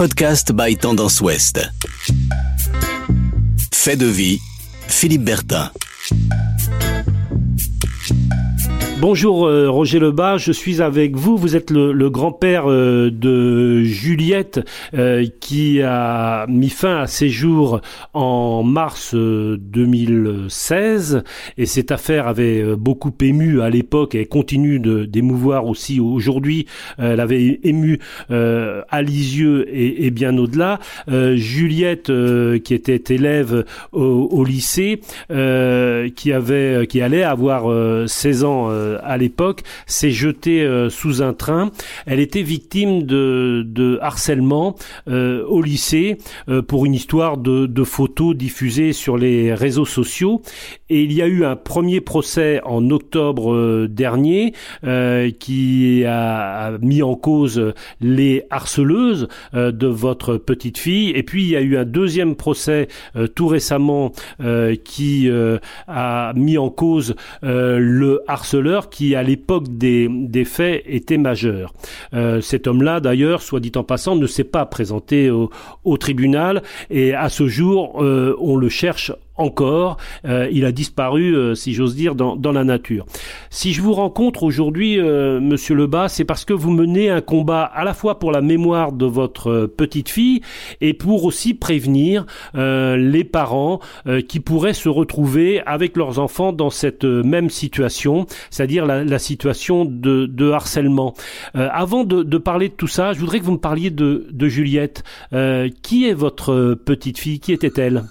podcast by Tendance Ouest. Fait de vie, Philippe Bertin. Bonjour euh, Roger Lebas, je suis avec vous. Vous êtes le, grand-père euh, de Juliette euh, qui a mis fin à ses jours en mars 2016 et cette affaire avait beaucoup ému à l'époque et continue d'émouvoir aussi aujourd'hui. elle avait ému à Lisieux et, bien au-delà. Juliette qui était élève au, au lycée, qui avait qui allait avoir 16 ans à l'époque, s'est jetée euh, sous un train. Elle était victime de, harcèlement euh, au lycée pour une histoire de photos diffusées sur les réseaux sociaux. Et il y a eu un premier procès en octobre dernier qui a mis en cause les harceleuses de votre petite fille. Et puis il y a eu un deuxième procès tout récemment qui a mis en cause le harceleur qui, à l'époque des, faits, était majeur. Euh, cet homme-là, d'ailleurs, soit dit en passant, ne s'est pas présenté au, au tribunal et à ce jour, euh, on le cherche encore. Euh, il a disparu, euh, si j'ose dire, dans, dans, la nature. Si je vous rencontre aujourd'hui, euh, Monsieur Lebas, c'est parce que vous menez un combat à la fois pour la mémoire de votre petite fille et pour aussi prévenir les parents qui pourraient se retrouver avec leurs enfants dans cette même situation, c'est-à-dire la, la, situation de, de harcèlement. avant de, de, parler de tout ça, je voudrais que vous me parliez de, de Juliette. qui est votre petite fille? Qui était-elle?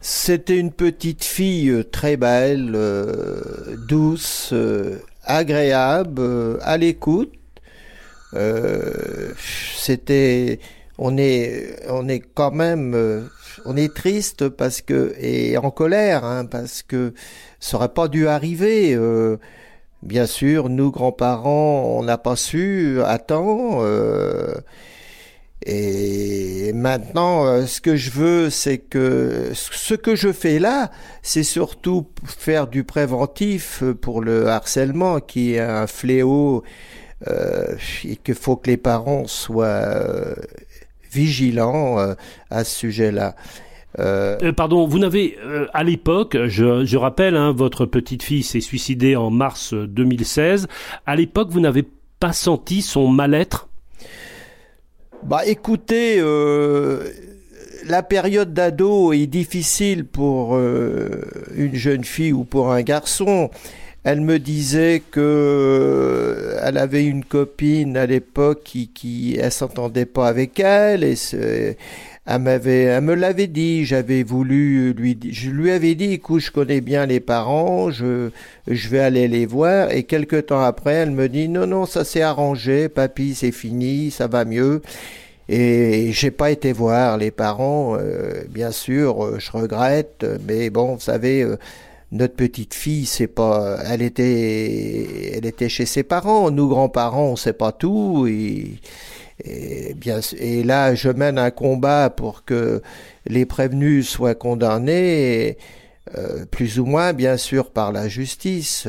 C'était une petite fille euh, très belle, euh, douce, euh, agréable, à l'écoute. C'était, on est, on est quand même, on est triste parce que et en colère hein, parce que ça aurait pas dû arriver. bien sûr, nous grands-parents, on n'a pas su à temps. Et maintenant, euh, ce que je veux, c'est que ce que je fais là, c'est surtout faire du préventif pour le harcèlement, qui est un fléau euh, et qu'il faut que les parents soient euh, vigilants euh, à ce sujet-là. Euh, pardon, vous n'avez à l'époque, je, je rappelle, hein, votre petite fille s'est suicidée en mars 2016. À l'époque, vous n'avez pas senti son mal-être? Bah écoutez, euh, la période d'ado est difficile pour euh, une jeune fille ou pour un garçon. Elle me disait que euh, elle avait une copine à l'époque qui, qui s'entendait pas avec elle et elle m'avait, elle me l'avait dit. J'avais voulu lui, je lui avais dit, écoute, je connais bien les parents, je, je vais aller les voir. Et quelque temps après, elle me dit, non, non, ça s'est arrangé, papy, c'est fini, ça va mieux. Et j'ai pas été voir les parents, euh, bien sûr, euh, je regrette, mais bon, vous savez, euh, notre petite fille, c'est pas, elle était, elle était chez ses parents. Nous grands-parents, on sait pas tout. Et, et, bien, et là, je mène un combat pour que les prévenus soient condamnés, plus ou moins, bien sûr, par la justice.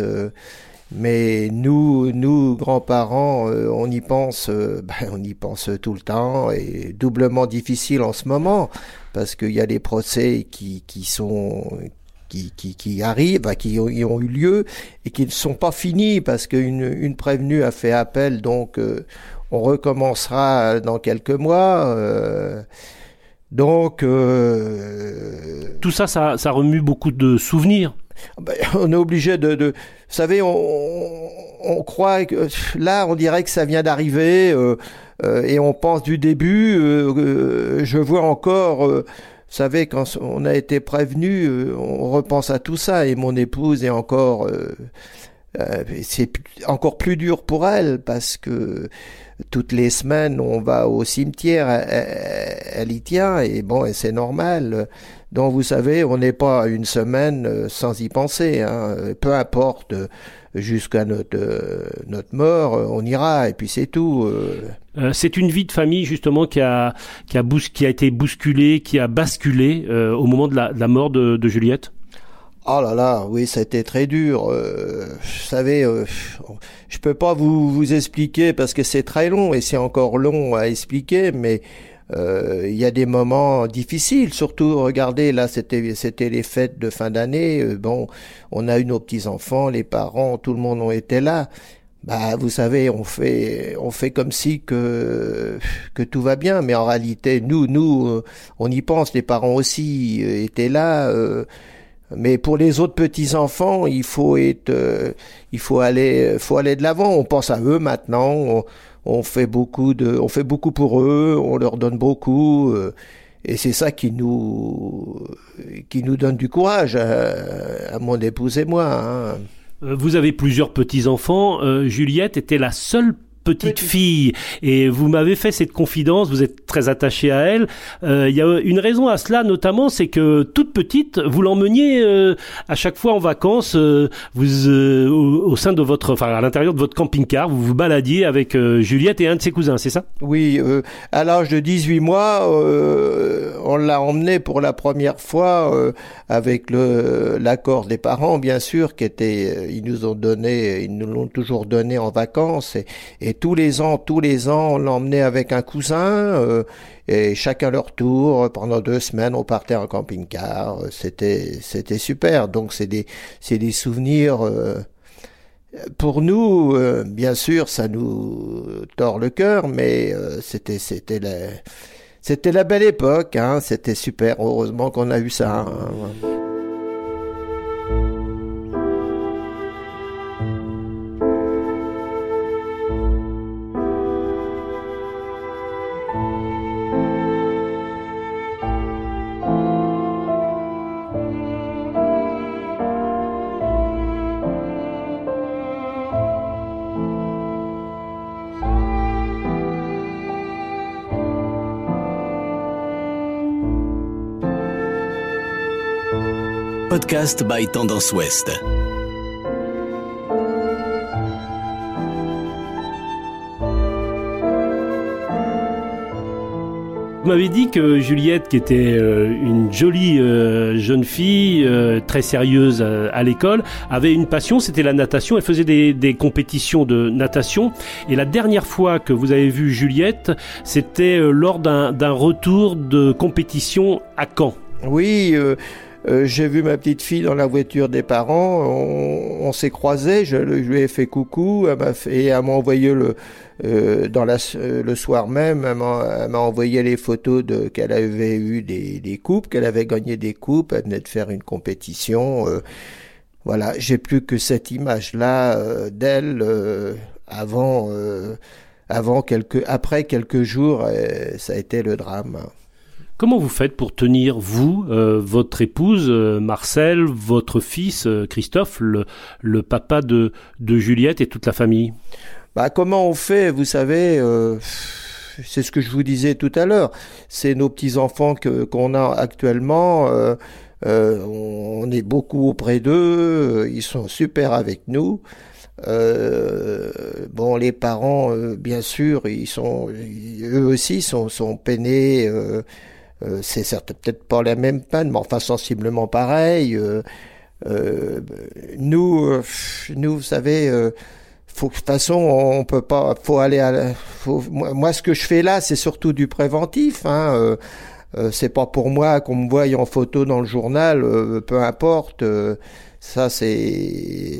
Mais nous, nous grands-parents, euh, on y pense, euh, ben, on y pense tout le temps et doublement difficile en ce moment parce qu'il y a des procès qui, qui sont qui, qui, qui arrivent, qui ont, ont, eu lieu et qui ne sont pas finis parce qu'une une prévenue a fait appel, donc euh, on recommencera dans quelques mois. donc tout ça, ça, ça remue beaucoup de souvenirs. Ben, on est obligé de, de, vous savez, on, on, croit que là, on dirait que ça vient d'arriver euh, euh, et on pense du début. Euh, je vois encore, savez, quand on a été prévenu, on repense à tout ça et mon épouse est encore, c'est encore plus dur pour elle parce que toutes les semaines on va au cimetière, elle, y tient et bon, et c'est normal. Donc vous savez, on n'est pas une semaine euh, sans y penser. Hein. Peu importe, euh, jusqu'à notre, euh, notre mort, on ira et puis c'est tout. c'est une vie de famille justement qui a, qui a, qui a été bousculée, qui a basculé au moment de la, mort de, Juliette? Oh là là, oui, été très dur. vous savez, je peux pas vous, vous expliquer parce que c'est très long et c'est encore long à expliquer, mais euh, il y a des moments difficiles, surtout regardez là c'était c'était les fêtes de fin d'année. Euh, bon, on a eu nos petits enfants, les parents, tout le monde ont été là. Bah, vous savez, on fait, on fait comme si que que tout va bien, mais en réalité, nous, nous, euh, on y pense. Les parents aussi étaient là. Mais pour les autres petits enfants, il faut être, il faut aller, faut aller de l'avant. On pense à eux maintenant. On, on fait beaucoup de, on fait beaucoup pour eux, on leur donne beaucoup, euh, et c'est ça qui nous, qui nous donne du courage à, mon épouse et moi. Hein. Euh, vous avez plusieurs petits enfants. Euh, Juliette était la seule petite fille. Et vous m'avez fait cette confidence, vous êtes très attaché à elle. Euh, il y a une raison à cela notamment, c'est que toute petite, vous l'emmeniez euh, à chaque fois en vacances, euh, vous au, sein de votre, enfin à l'intérieur de votre camping-car, vous vous baladiez avec Juliette et un de ses cousins, c'est ça? Oui, à l'âge de 18 mois, on l'a emmené pour la première fois avec le l'accord des parents, bien sûr, qui était, ils nous ont donné, ils nous l'ont toujours donné en vacances et et tous les ans, tous les ans, on l'emmenait avec un cousin, euh, et chacun leur tour. Pendant deux semaines, on partait en camping-car. C'était, c'était super. Donc c'est des, c'est des souvenirs. Euh, pour nous, euh, bien sûr, ça nous tord le cœur, mais c'était, c'était la, c'était la belle époque. Hein, c'était super. Heureusement qu'on a eu ça. Hein. Podcast by Tendance Ouest. Vous m'avez dit que Juliette, qui était euh, une jolie euh, jeune fille, euh, très sérieuse à, l'école, avait une passion, c'était la natation. Elle faisait des, des, compétitions de natation. Et la dernière fois que vous avez vu Juliette, c'était lors d'un retour de compétition à Caen. Oui. Euh, j'ai vu ma petite fille dans la voiture des parents, on, s'est croisés, je, lui ai fait coucou, elle m'a fait, et elle m'a envoyé le euh, dans la, euh, le soir même, elle m'a envoyé les photos de qu'elle avait eu des, des coupes, qu'elle avait gagné des coupes, elle venait de faire une compétition. voilà, j'ai plus que cette image-là d'elle avant, avant quelques, après quelques jours, ça a été le drame. Comment vous faites pour tenir, vous, euh, votre épouse, euh, Marcel, votre fils, euh, Christophe, le, papa de, Juliette et toute la famille? Bah, Comment on fait Vous savez, c'est ce que je vous disais tout à l'heure. C'est nos petits-enfants qu'on a actuellement. on est beaucoup auprès d'eux. Ils sont super avec nous. bon, les parents, bien sûr, ils sont, eux aussi sont peinés. Euh, c'est certes peut-être pas la même panne, mais enfin sensiblement pareil. Euh, euh, nous, nous, vous savez, faut, de toute façon, on peut pas, faut aller à, faut, moi, ce que je fais là, c'est surtout du préventif. Hein, euh, c'est pas pour moi qu'on me voie en photo dans le journal, peu importe. ça, c'est,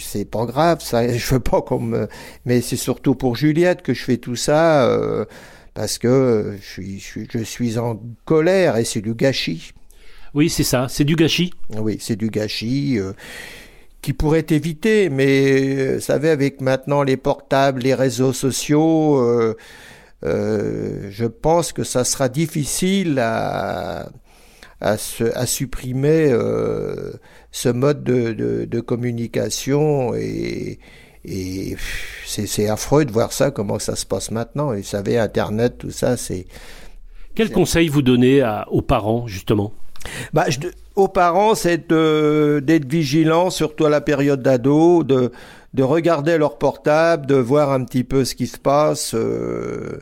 c'est pas grave. Ça, je veux pas qu'on me, mais c'est surtout pour Juliette que je fais tout ça parce que je suis, je suis, en colère et c'est du gâchis. Oui, c'est ça, c'est du gâchis. Oui, c'est du gâchis euh, qui pourrait éviter, mais euh, vous savez, avec maintenant les portables, les réseaux sociaux, euh, je pense que ça sera difficile à, à, à supprimer ce mode de, de, de communication et, et c'est affreux de voir ça, comment ça se passe maintenant. Et vous savez, Internet, tout ça, c'est... Quel conseil vous donnez aux parents, justement? Bah, Aux parents, c'est d'être vigilants, surtout à la période d'ado, de, de regarder leur portable, de voir un petit peu ce qui se passe. Euh,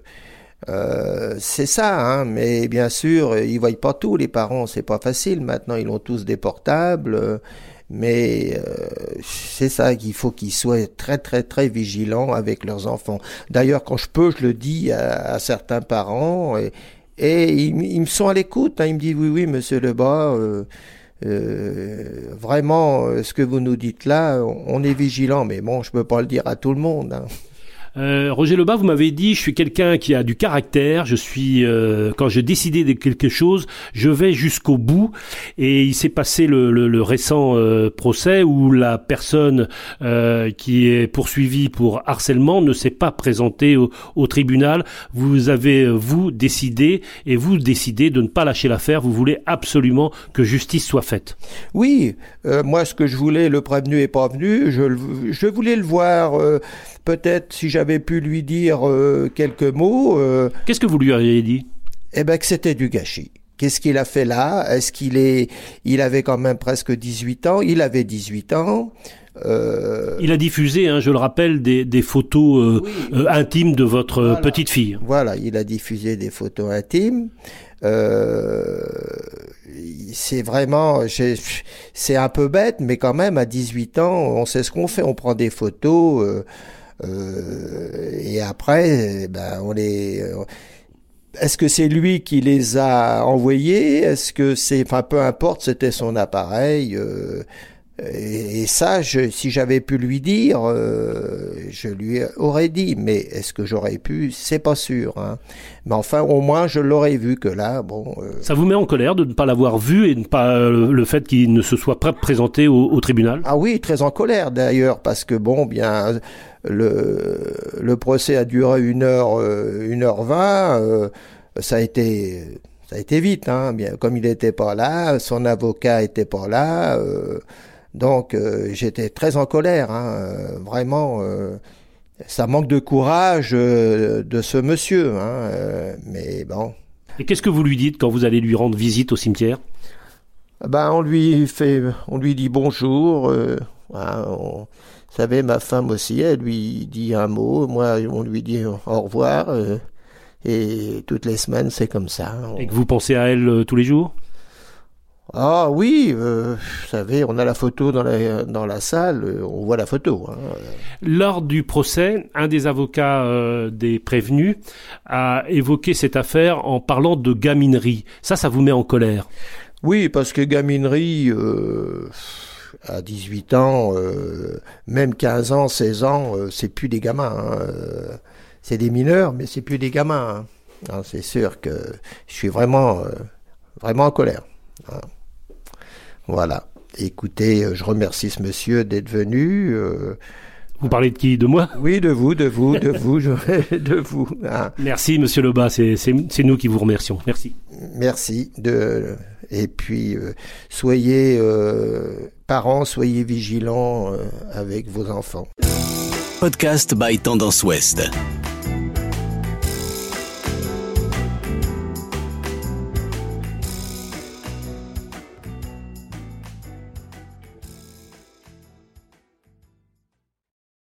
euh, c'est ça, hein, mais bien sûr, ils voient pas tout, les parents, c'est pas facile. Maintenant, ils ont tous des portables. Mais euh, c'est ça qu'il faut qu'ils soient très très très vigilants avec leurs enfants. D'ailleurs, quand je peux, je le dis à, certains parents et, ils, me sont à l'écoute. Hein. Ils me disent oui, oui, Monsieur Lebas. Euh, euh, vraiment, ce que vous nous dites là, on est vigilant, mais bon, je peux pas le dire à tout le monde. Hein. Euh, Roger Lebas, vous m'avez dit, je suis quelqu'un qui a du caractère. Je suis, euh, quand j'ai décidé de quelque chose, je vais jusqu'au bout. Et il s'est passé le, le, récent euh, procès où la personne qui est poursuivie pour harcèlement ne s'est pas présentée au, au, tribunal. Vous avez vous décidé et vous décidez de ne pas lâcher l'affaire. Vous voulez absolument que justice soit faite. Oui, moi ce que je voulais, le prévenu est pas venu. Je, je voulais le voir peut-être si j'avais pu lui dire euh, quelques mots. Euh, Qu'est-ce que vous lui auriez dit? Eh ben que c'était du gâchis. Qu'est-ce qu'il a fait là? Est-ce qu'il est Il avait quand même presque 18 ans? Il avait 18 ans. Euh... Il a diffusé, hein, je le rappelle, des, des photos euh, euh, intimes de votre voilà. petite fille. Voilà, il a diffusé des photos intimes. C'est vraiment, c'est un peu bête, mais quand même, à 18 ans, on sait ce qu'on fait. On prend des photos. Euh, et après, eh ben, on les. Est-ce que c'est lui qui les a envoyés? Est-ce que c'est, enfin, peu importe, c'était son appareil. Euh, et, ça, je, si j'avais pu lui dire, euh, je lui aurais dit. Mais est-ce que j'aurais pu? C'est pas sûr. Hein. Mais enfin, au moins, je l'aurais vu que là, bon. Euh... Ça vous met en colère de ne pas l'avoir vu et de ne pas euh, le fait qu'il ne se soit pas présenté au, au, tribunal? Ah oui, très en colère d'ailleurs, parce que bon, bien, le le procès a duré une heure, euh, une heure vingt. Euh, ça a été ça a été vite, hein. Bien, comme il n'était pas là, son avocat était pas là. Euh, donc euh, j'étais très en colère, hein, euh, vraiment. Euh, ça manque de courage de ce monsieur, hein, mais bon. Et qu'est-ce que vous lui dites quand vous allez lui rendre visite au cimetière? Ben on lui fait, on lui dit bonjour. Hein, on, vous savez, ma femme aussi, elle lui dit un mot. Moi, on lui dit au revoir. et toutes les semaines, c'est comme ça. On... Et que vous pensez à elle tous les jours? Ah oui, euh, vous savez, on a la photo dans la, dans la salle, on voit la photo. Hein. Lors du procès, un des avocats euh, des prévenus a évoqué cette affaire en parlant de gaminerie. Ça, ça vous met en colère? Oui, parce que gaminerie, euh, à 18 ans, même 15 ans, 16 ans, c'est plus des gamins. Hein. C'est des mineurs, mais c'est plus des gamins. Hein. C'est sûr que je suis vraiment, vraiment en colère. Voilà. Écoutez, je remercie ce monsieur d'être venu. Euh... Vous parlez de qui? De moi? Oui, de vous, de vous, de vous, je... de vous. Hein. Merci, Monsieur Lebas. C'est nous qui vous remercions. Merci. Merci. De et puis euh, soyez euh, parents, soyez vigilants euh, avec vos enfants. Podcast by Tendance Ouest.